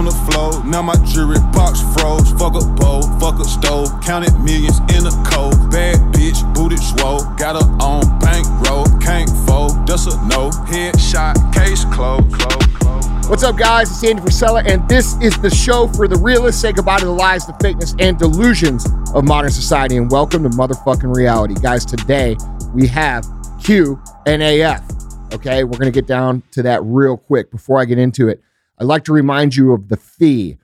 on the floor. Now my jewelry box froze. Fuck a bowl, fuck a stove. Counted millions in a cold. Bad bitch, booted swole. Got her on bankroll. Can't fold, that's a no. Headshot, case closed. Close, close. What's up, guys? It's Andy Frisella, and this is the show for the realists. Say goodbye to the lies, the fakeness, and delusions of modern society, and welcome to motherfucking reality. Guys, today we have Q and AF. Okay, we're going to get down to that real quick. Before I get into it, I'd like to remind you of the fee.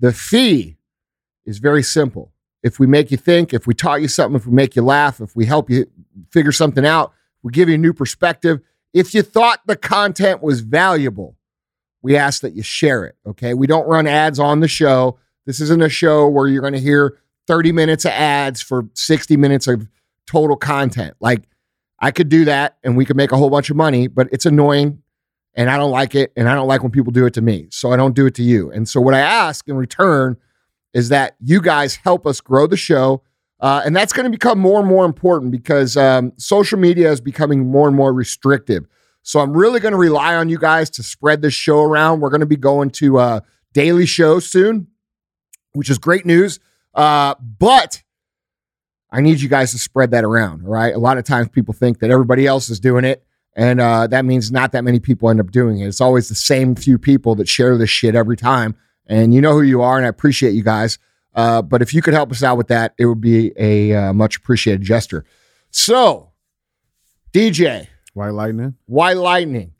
The fee is very simple. If we make you think, if we taught you something, if we make you laugh, if we help you figure something out, we give you a new perspective. If you thought the content was valuable, we ask that you share it. Okay. We don't run ads on the show. This isn't a show where you're going to hear 30 minutes of ads for 60 minutes of total content. Like, I could do that and we could make a whole bunch of money, but it's annoying and I don't like it. And I don't like when people do it to me. So I don't do it to you. And so what I ask in return is that you guys help us grow the show. Uh, and that's going to become more and more important because um, social media is becoming more and more restrictive. So I'm really going to rely on you guys to spread this show around. We're going to be going to a daily show soon, which is great news. Uh, but I need you guys to spread that around. Right. A lot of times people think that everybody else is doing it. And uh, that means not that many people end up doing it. It's always the same few people that share this shit every time. And you know who you are, and I appreciate you guys. Uh, but if you could help us out with that, it would be a uh, much appreciated gesture. So, DJ, White Lightning. why lightning?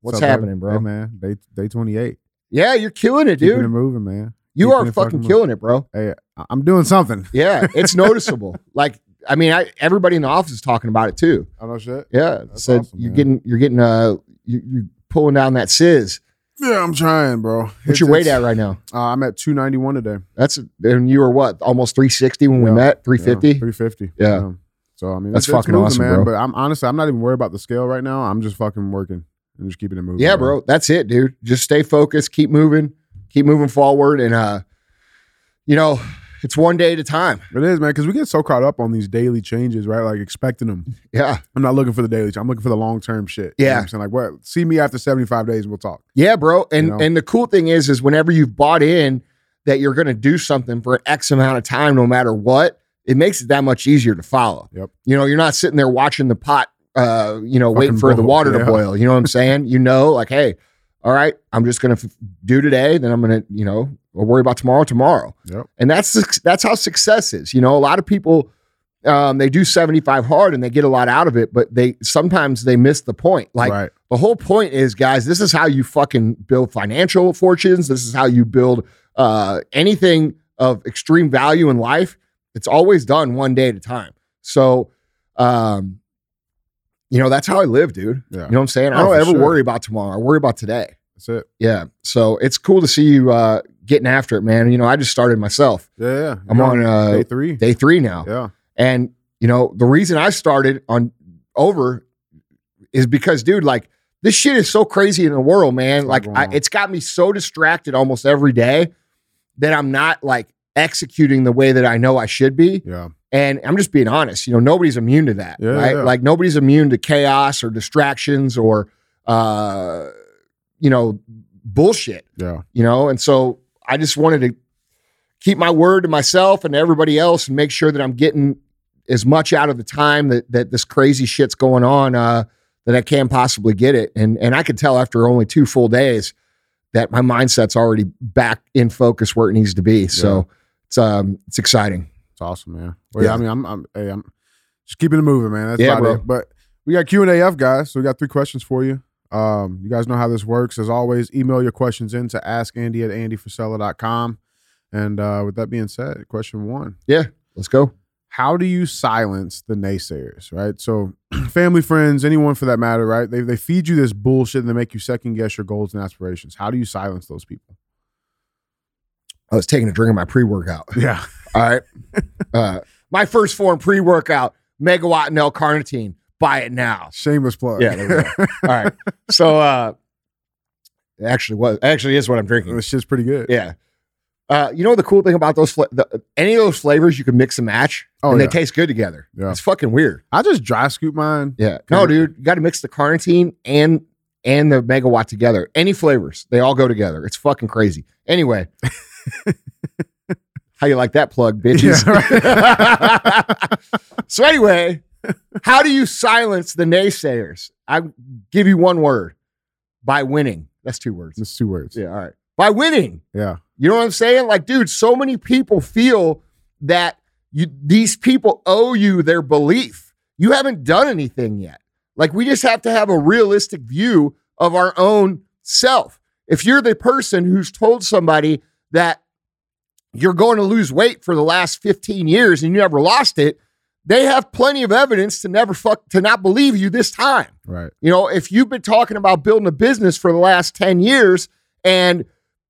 What's up, happening, bro? Hey, man. Day day 28. Yeah, you're killing it, Keeping it dude. moving, man. You Keeping are it fucking killing it, bro. Hey, I'm doing something. Yeah, it's noticeable. like, I mean, I, everybody in the office is talking about it too. I know shit. Yeah, That's said awesome, you're man. getting, you're getting, uh, you, you're pulling down that sizz. Yeah, I'm trying, bro. What's It's- your weight at right now? Uh, I'm at 291 today. That's and you were what almost 360 when we met 350. Yeah, 350. Yeah. So I mean, That's fucking awesome, man. bro. But I'm honestly, I'm not even worried about the scale right now. I'm just fucking working and just keeping it moving. Yeah, bro. That's it, dude. Just stay focused, keep moving, keep moving forward, and uh, you know, it's one day at a time. It is, man, because we get so caught up on these daily changes, right? Like expecting them. Yeah, I'm not looking for the daily. I'm looking for the long term shit. You know Yeah. I'm saying like, what? See me after 75 days, we'll talk. yeah, bro. And You know? and the cool thing is, is whenever you've bought in that you're going to do something for an X amount of time, no matter what, it makes it that much easier to follow. Yep. You know, you're not sitting there watching the pot, uh, you know, waiting Fucking for the boil, water to boil. You know what I'm saying? you know, like, hey, all right, I'm just going to f- do today, then I'm going to, you know, we'll worry about tomorrow tomorrow. Yep. And that's that's how success is. You know, a lot of people um, they do 75 hard and they get a lot out of it, but they sometimes they miss the point. Like right. the whole point is, guys, this is how you fucking build financial fortunes. This is how you build uh, anything of extreme value in life. It's always done one day at a time. So, um, you know, that's how I live, dude. Yeah. You know what I'm saying? I Oh, don't ever sure. worry about tomorrow. I worry about today. That's it. Yeah. So it's cool to see you uh, getting after it, man. You know, I just started myself. Yeah. yeah. I'm You're on uh, day three. day three now. Yeah. And you know, the reason I started on over is because, dude, like this shit is so crazy in the world, man. Like, I, it's got me so distracted almost every day that I'm not like executing the way that I know I should be. Yeah. And I'm just being honest. You know, nobody's immune to that, Yeah, right? yeah. Like nobody's immune to chaos or distractions or, uh, you know, bullshit Yeah. you know and so i just wanted to keep my word to myself and to everybody else and make sure that i'm getting as much out of the time that that this crazy shit's going on uh that i can possibly get it and and i could tell after only two full days that my mindset's already back in focus where it needs to be so it's um it's exciting awesome, man. Well, yeah. Yeah. I mean, I'm, I'm, hey, I'm just keeping it moving, man. That's Yeah, about bro. it. But we got Q and AF guys, so we got three questions for you. Um, you guys know how this works. As always, email your questions in to askandy at andyfrisella.com. And uh, with that being said, question one: Yeah, let's go How do you silence the naysayers? Right. So, family, friends, anyone for that matter, right? They they feed you this bullshit and they make you second guess your goals and aspirations. How do you silence those people? i was taking a drink of my pre-workout Yeah. all right uh my 1st Phorm pre-workout megawatt and l-carnitine buy it now Shameless plug. Yeah, there we go. All right. So uh it actually was actually is what I'm drinking. this shit's pretty good. Yeah. Uh, you know the cool thing about those fla- the, any of those flavors you can mix and match Oh, and yeah. they taste good together. Yeah. It's fucking weird. I just dry scoop mine. Yeah. No, dude, you got to mix the carnitine and and the megawatt together. Any flavors, they all go together. It's fucking crazy. Anyway, how you like that plug, bitches? so anyway, how do you silence the naysayers? I give you one word: by winning. That's two words. That's two words. Yeah, all right. By winning. Yeah. You know what I'm saying? Like, dude, so many people feel that you these people owe you their belief. You haven't done anything yet. Like, we just have to have a realistic view of our own self. If you're the person who's told somebody that you're going to lose weight for the last 15 years and you never lost it, they have plenty of evidence to never fuck to not believe you this time. Right. You know, if you've been talking about building a business for the last 10 years and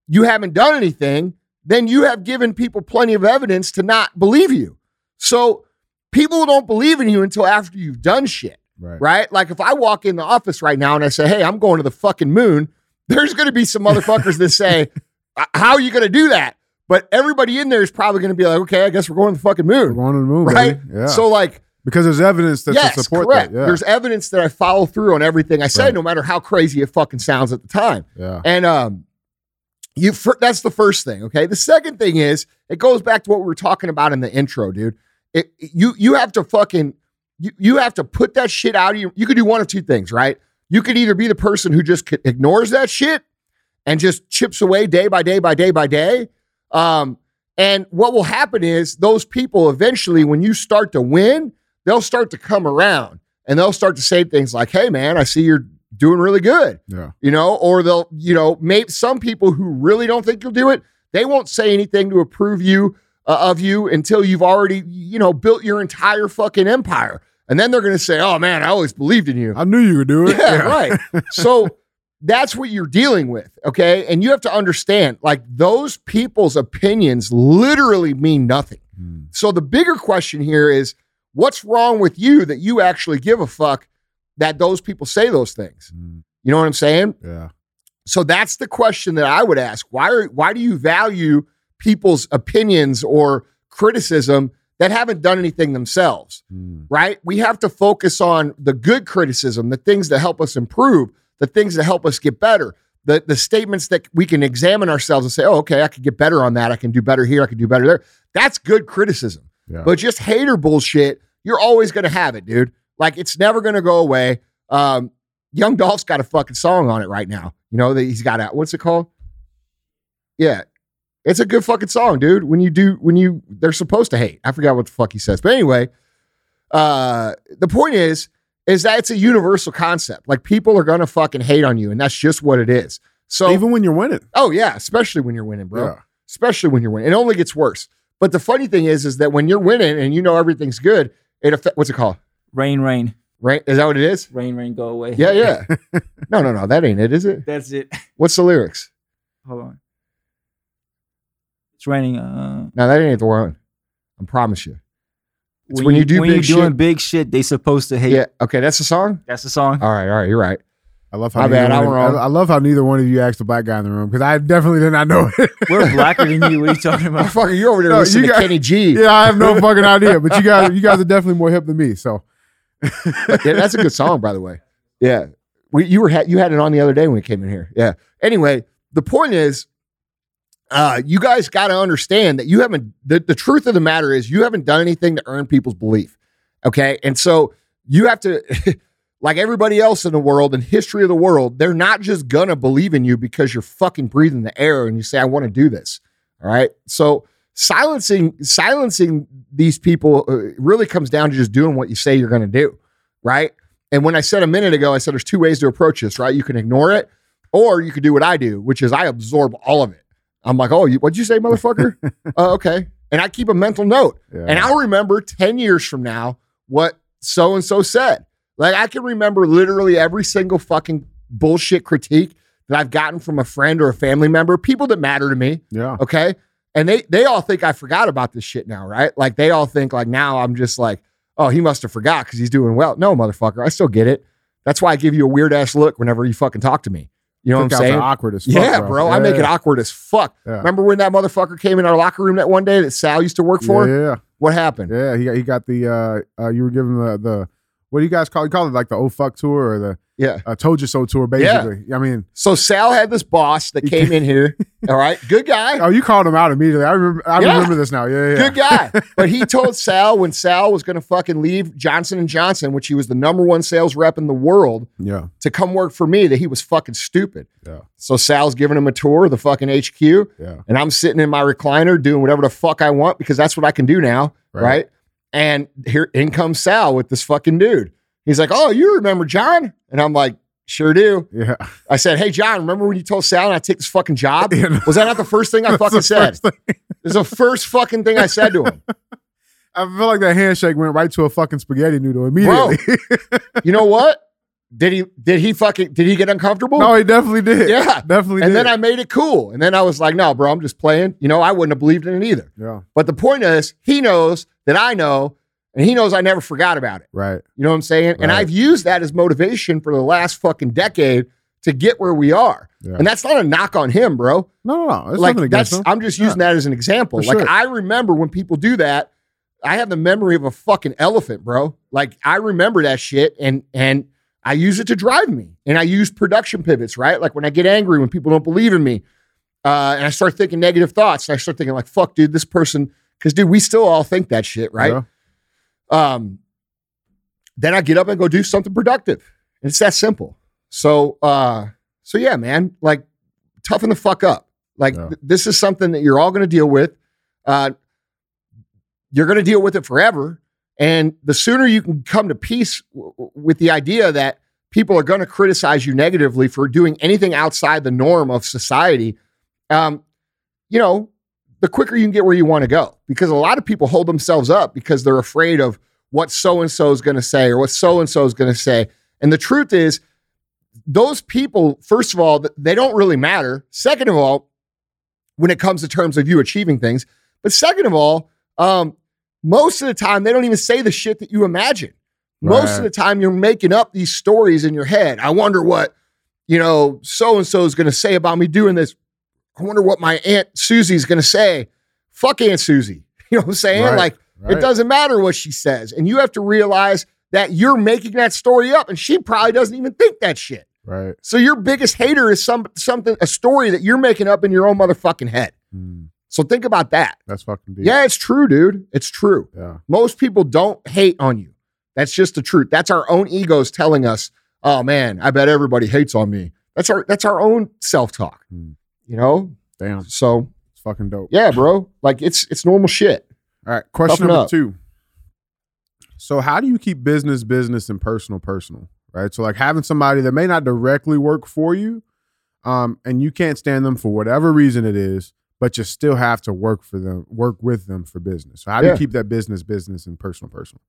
you haven't done anything, then you have given people plenty of evidence to not believe you. So people don't believe in you until after you've done shit, Right. right? Like if I walk in the office right now and I say, hey, I'm going to the fucking moon, there's going to be some motherfuckers that say, "Uh, how are you going to do that? But everybody in there is probably going to be like, okay, I guess we're going to the fucking We're moon, going to the moon, right? Yeah. So like, because there's evidence that yes, to support correct. that. Yeah. There's evidence that I follow through on everything I say, Right. no matter how crazy it fucking sounds at the time. yeah. And um, you that's the first thing. Okay. The second thing is it goes back to what we were talking about in the intro, dude. It, you you have to fucking you you have to put that shit out of you. You could do one of two things, right? You could either be the person who just ignores that shit and just chips away day by day by day by day. Um, and what will happen is those people eventually, when you start to win, they'll start to come around and they'll start to say things like, "Hey, man, I see you're doing really good." Yeah. you know, or they'll, you know, maybe some people who really don't think you'll do it, they won't say anything to approve you uh, of you until you've already, you know, built your entire fucking empire. And then they're going to say, "Oh man, I always believed in you." I knew you could do it. Yeah, right. so that's what you're dealing with, okay? And you have to understand like those people's opinions literally mean nothing. Mm. So the bigger question here is what's wrong with you that you actually give a fuck that those people say those things? Mm. You know what I'm saying? Yeah. So that's the question that I would ask. Why are why do you value people's opinions or criticism that haven't done anything themselves? Mm. Right? We have to focus on the good criticism, the things that help us improve, the things that help us get better, the the statements that we can examine ourselves and say, "Oh, okay, I could get better on that. I can do better here. I can do better there." That's good criticism. Yeah. But just hater bullshit, you're always going to have it, dude. Like it's never going to go away. Um, Young Dolph's got a fucking song on it right now. You know that he's got out. What's it called? Yeah, it's a good fucking song, dude. When you do, when you, they're supposed to hate. I forgot what the fuck he says, but anyway, uh, the point is, is that it's a universal concept. Like people are gonna fucking hate on you, and that's just what it is. So, Even when you're winning. oh yeah, especially when you're winning, bro Yeah. especially when you're winning. It only gets worse. But the funny thing is, is that when you're winning and you know everything's good, it affects. What's it called? Rain, rain, Right? Is that what it is? rain, rain, go away. Yeah, yeah. no, no, no. That ain't it, is it? That's it. What's the lyrics? Hold on. It's raining. Uh, No, that ain't the one. I promise you. It's when you do when big you're doing shit. big shit, they supposed to hate. Yeah. Okay, that's the song. That's the song. All right, all right. You're right. I love how My neither bad, one I'm of- wrong. I, I love how neither one of you asked the black guy in the room because I definitely did not know it. We're blacker than you. What are you talking about? Motherfucker, you're over there No, listening you to got- Kenny G. yeah, I have no fucking idea. But you guys, you guys are definitely more hip than me. So yeah, that's a good song, by the way. Yeah, we, you were you had it on the other day when we came in here. Yeah. Anyway, the point is, uh, you guys got to understand that you haven't. The, the truth of the matter is, you haven't done anything to earn people's belief. Okay, and so you have to. Like everybody else in the world and history of the world, they're not just gonna believe in you because you're fucking breathing the air and you say, I want to do this. All right. So silencing silencing these people uh, really comes down to just doing what you say you're going to do, right? And when I said a minute ago, I said there's two ways to approach this, right? You can ignore it, or you could do what I do, which is I absorb all of it. I'm like, oh, you, what'd you say, motherfucker? uh, okay, and I keep a mental note, yeah. and I'll remember ten years from now what so and so said. Like I can remember literally every single fucking bullshit critique that I've gotten from a friend or a family member, people that matter to me. yeah. Okay. And they they all think I forgot about this shit now, right? Like they all think like now I'm just like, oh, he must have forgot because he's doing well. No, motherfucker, I still get it. That's why I give you a weird ass look whenever you fucking talk to me. You know what I'm saying? awkward as fuck. yeah, bro. I make it awkward as fuck. Yeah. Remember when that motherfucker came in our locker room that one day that Sal used to work for? Yeah, What happened? yeah, yeah. He got, he got the. uh uh You were giving the the what do you guys call? You call it like the "Oh fuck" tour or the Yeah. uh, "Told You So" tour, basically. I mean, So Sal had this boss that came in here. All right, good guy. oh, you called him out immediately. I remember. I Yeah. remember this now. Yeah, yeah. Good guy. But he told Sal when Sal was going to fucking leave Johnson and Johnson, which he was the number one sales rep in the world, Yeah, to come work for me, that he was fucking stupid. yeah, So Sal's giving him a tour of the fucking HQ, yeah. and I'm sitting in my recliner doing whatever the fuck I want because that's what I can do now, Right. right? And here in comes Sal with this fucking dude. He's like, "Oh, you remember John?" And I'm like, "Sure do." Yeah. I said, "Hey, John, remember when you told Sal I'd take this fucking job?" Yeah, no. Was that not the first thing I fucking said? It's the first fucking thing I said to him. I feel like that handshake went right to a fucking spaghetti noodle immediately. You know what? Did he did he fucking did he get uncomfortable? no, he definitely did. Yeah. definitely. and did. then I made it cool. And then I was like, no, bro, I'm just playing. You know, I wouldn't have believed in it either. yeah, But the point is, he knows that I know, and he knows I never forgot about it. right. You know what I'm saying? And I've used that as motivation for the last fucking decade to get where we are. Yeah. And that's not a knock on him, bro. No, no, no. Like that's him. I'm just using that as an example. For like sure. I remember when people do that, I have the memory of a fucking elephant, bro. Like I remember that shit and and I use it to drive me. And I use productive pivots, right? Like when I get angry when people don't believe in me. Uh, and I start thinking negative thoughts. And I start thinking like, fuck, dude, this person, because dude, we still all think that shit, right? Yeah. um, then I get up and go do something productive. And it's that simple. So, uh, so yeah, man, like toughen the fuck up. Like Yeah. th- this is something that you're all going to deal with. Uh, you're going to deal with it forever. And the sooner you can come to peace w- with the idea that people are going to criticize you negatively for doing anything outside the norm of society, um, you know, the quicker you can get where you want to go. Because a lot of people hold themselves up because they're afraid of what so and so is going to say or what so and so is going to say. And the truth is, those people, first of all, they don't really matter. Second of all, when it comes to terms of you achieving things, but second of all, um, most of the time they don't even say the shit that you imagine. Most of the time you're making up these stories in your head. I wonder what, you know, so and so is going to say about me doing this. I wonder what my Aunt Susie is going to say. Fuck Aunt Susie. You know what I'm saying? Right, Like, right. it doesn't matter what she says. And you have to realize that you're making that story up and she probably doesn't even think that shit. Right. So your biggest hater is some something, a story that you're making up in your own motherfucking head. Mm, So think about that. that's fucking deep. Yeah, it's true, dude. It's true. Yeah. Most people don't hate on you. That's just the truth. That's our own egos telling us, "Oh man, I bet everybody hates on me." That's our that's our own self-talk. Hmm. You know? Damn. So, It's fucking dope. yeah, bro. Like it's it's normal shit. All right. Question Toughen number up. two. So, how do you keep business business and personal personal? Right. So, like having somebody that may not directly work for you, um, and you can't stand them for whatever reason it is, but you still have to work for them, work with them for business. So, how do Yeah. you keep that business business and personal personal?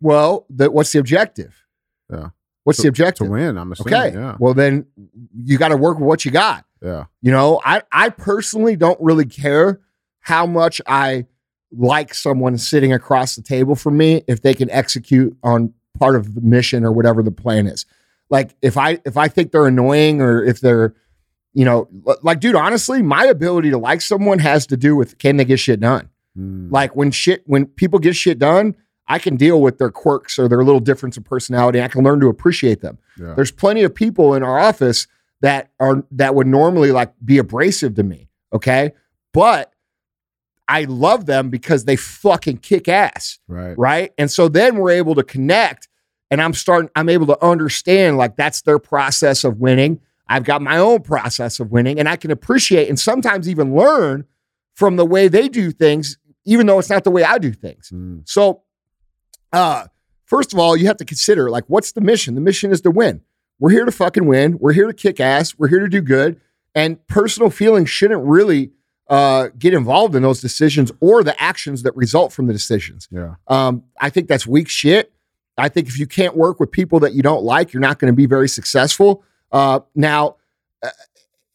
Well, the, what's the objective? Yeah. What's To- the objective? To win, I'm assuming. Okay. Yeah. Well, then you got to work with what you got. Yeah. You know, I I personally don't really care how much I like someone sitting across the table from me if they can execute on part of the mission or whatever the plan is. Like if I if I think they're annoying or if they're you know, like dude, honestly, my ability to like someone has to do with can they get shit done? Mm, Like when shit when people get shit done, I can deal with their quirks or their little difference of personality. I can learn to appreciate them. yeah. There's plenty of people in our office that are that would normally like be abrasive to me. Okay. But I love them because they fucking kick ass. Right. Right. And so then we're able to connect and I'm starting, I'm able to understand like that's their process of winning. I've got my own process of winning and I can appreciate and sometimes even learn from the way they do things, even though it's not the way I do things. Mm, So, uh, first of all, you have to consider like, what's the mission? The mission is to win. We're here to fucking win. We're here to kick ass. We're here to do good. And personal feelings shouldn't really uh, get involved in those decisions or the actions that result from the decisions. yeah. Um, I think that's weak shit. I think if you can't work with people that you don't like, you're not going to be very successful. Uh, now, uh,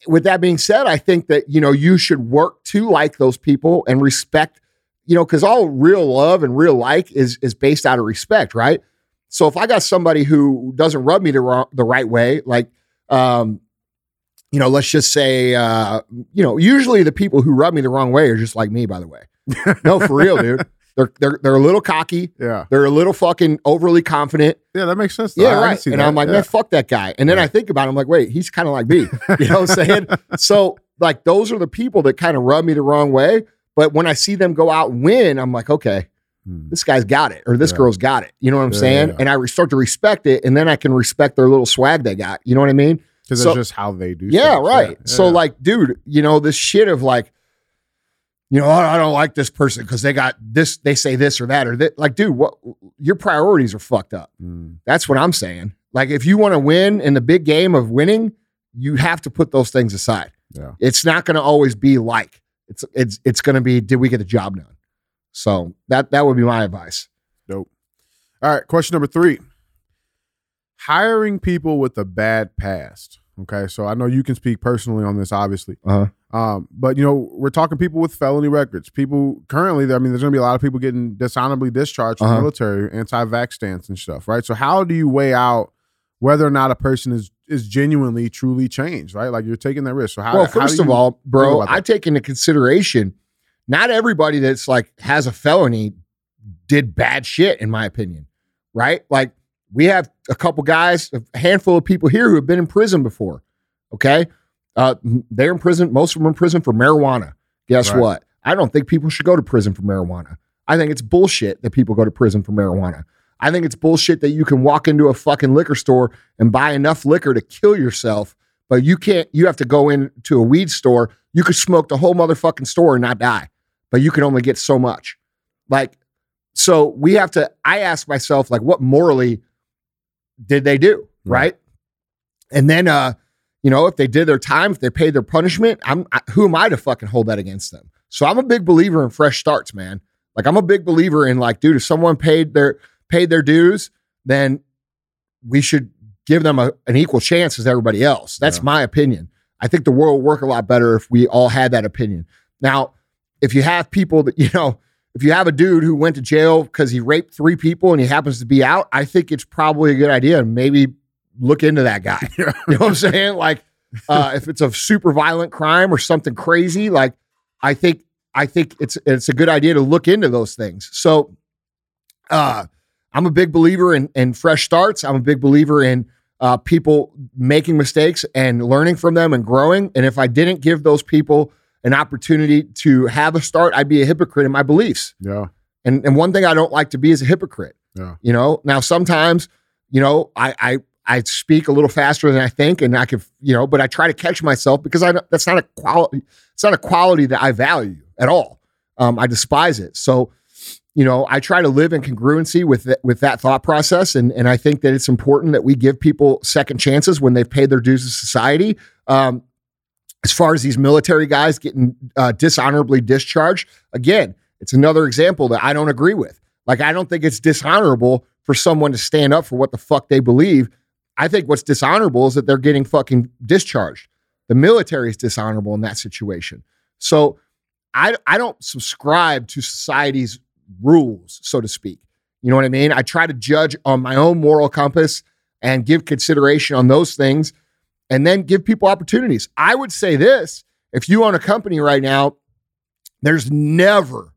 with that being said, I think that you know you should work to like those people and respect. You know, because all real love and real like is is based out of respect, right? So if I got somebody who doesn't rub me the wrong, the right way, like, um, you know, let's just say, uh, you know, usually the people who rub me the wrong way are just like me, by the way. No, for real, dude. They're they're they're a little cocky. Yeah. They're a little fucking overly confident. Yeah, that makes sense. though. Yeah, right. And that. I'm like, Yeah. man, fuck that guy. And then Yeah. I think about it, I'm like, wait, he's kind of like me. You know what I'm saying? so like those are the people that kind of rub me the wrong way. But when I see them go out and win, I'm like, okay, Hmm. this guy's got it, or this Yeah. girl's got it. You know what I'm saying? And I start to respect it, and then I can respect their little swag they got. You know what I mean? because So- that's just how they do. Yeah, things. right. So like, dude, you know, this shit of like, you know, "Oh, I don't like this person because they got this, they say this or that or that. Like, dude, what your priorities are fucked up. Mm. That's what I'm saying. Like, if you want to win in the big game of winning, you have to put those things aside. Yeah. It's not going to always be like it's it's it's going to be did we get the job done? So that that would be my advice. Dope. All right, question number three. Hiring people with a bad past. Okay, so I know you can speak personally on this, obviously. Uh-huh. Um, but you know, we're talking people with felony records. People currently, I mean, there's going to be a lot of people getting dishonorably discharged from Uh-huh. military, anti-vax stance and stuff, right? So how do you weigh out whether or not a person is is genuinely, truly changed, right? Like you're taking that risk. So how? well, how first of all, bro, I take into consideration not everybody that's like has a felony did bad shit, in my opinion. Right? Like we have a couple guys, a handful of people here who have been in prison before. Okay. Uh, they're in prison. Most of them are in prison for marijuana. Guess Right. what? I don't think people should go to prison for marijuana. I think it's bullshit that people go to prison for marijuana. I think it's bullshit that you can walk into a fucking liquor store and buy enough liquor to kill yourself, but you can't, you have to go into a weed store. You could smoke the whole motherfucking store and not die, but you can only get so much. Like, so we have to, I ask myself, like, what morally did they do? Right. Right. And then, uh, you know, if they did their time, if they paid their punishment, I'm I, who am I to fucking hold that against them? So I'm a big believer in fresh starts, man. Like I'm a big believer in like, dude, if someone paid their paid their dues, then we should give them a, an equal chance as everybody else. That's Yeah. my opinion. I think the world would work a lot better if we all had that opinion. Now, if you have people that, you know, if you have a dude who went to jail because he raped three people and he happens to be out, I think it's probably a good idea. and Maybe look into that guy. You know what I'm saying? Like, uh, if it's a super violent crime or something crazy, like I think I think it's it's a good idea to look into those things. So, uh, I'm a big believer in in fresh starts. I'm a big believer in uh, people making mistakes and learning from them and growing. And if I didn't give those people an opportunity to have a start, I'd be a hypocrite in my beliefs. Yeah. And and one thing I don't like to be is a hypocrite. Yeah. You know, now sometimes, you know, I I I speak a little faster than I think, and I could, you know, but I try to catch myself because I that's not a quality. It's not a quality that I value at all. Um, I despise it. So, you know, I try to live in congruency with th- with that thought process, and and I think that it's important that we give people second chances when they've paid their dues to society. Um, as far as these military guys getting uh, dishonorably discharged, again, it's another example that I don't agree with. Like, I don't think it's dishonorable for someone to stand up for what the fuck they believe. I think what's dishonorable is that they're getting fucking discharged. The military is dishonorable in that situation. So I, I don't subscribe to society's rules, so to speak. You know what I mean? I try to judge on my own moral compass and give consideration on those things and then give people opportunities. I would say this if you own a company right now, there's never,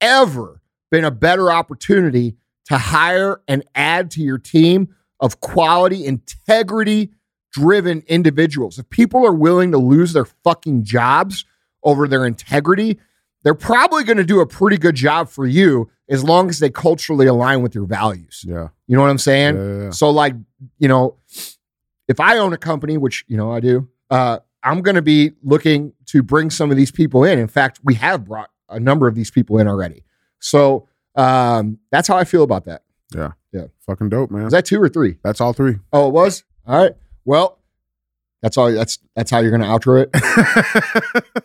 ever been a better opportunity to hire and add to your team of quality, integrity driven individuals. If people are willing to lose their fucking jobs over their integrity, they're probably going to do a pretty good job for you as long as they culturally align with your values. Yeah. You know what I'm saying? Yeah, yeah, yeah. So, like, you know, if I own a company, which you know I do, uh, I'm going to be looking to bring some of these people in. In fact, we have brought a number of these people in already. So um, that's how I feel about that. Fucking dope, man. Is that two or three? That's all three. Oh, it was. All right. Well, that's all. That's that's how you're going to outro it.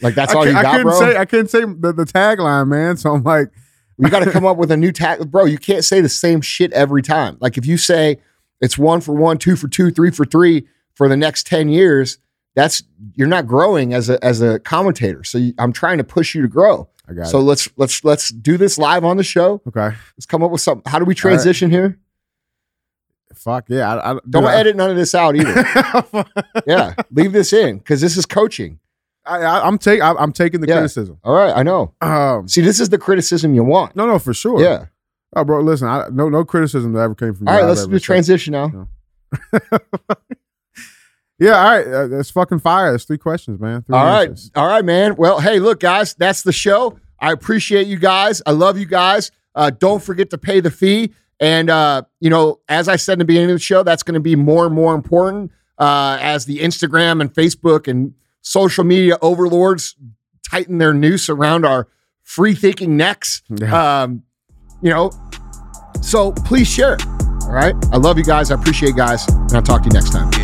Like that's I, all you I got, couldn't bro. say I couldn't say the, the tagline, man. So I'm like, You got to come up with a new tag, bro. You can't say the same shit every time. Like if you say it's one for one, two for two, three for three for the next ten years, that's you're not growing as a as a commentator. So you, I'm trying to push you to grow. I got So it. let's let's let's do this live on the show. Okay. Let's come up with something. How do we transition here? Fuck yeah. I, I, Don't I- edit none of this out either. yeah, leave this in because this is coaching. I, I, I'm taking I'm taking the Yeah. criticism. All right, I know. Um, See, this is the criticism you want. no, no, for sure. Yeah. Oh, bro, listen, I, no, no criticism that ever came from. All you right, let's do transition now. Yeah, all right. Uh, that's fucking fire. That's three questions, man. Three All right. answers. All right, man. Well, hey, look, guys, that's the show. I appreciate you guys. I love you guys. Uh, don't forget to pay the fee. And, uh, you know, as I said in the beginning of the show, that's going to be more and more important uh, as the Instagram and Facebook and social media overlords tighten their noose around our free thinking necks. Yeah. Um, you know, so please share it. All right. I love you guys. I appreciate you guys. And I'll talk to you next time.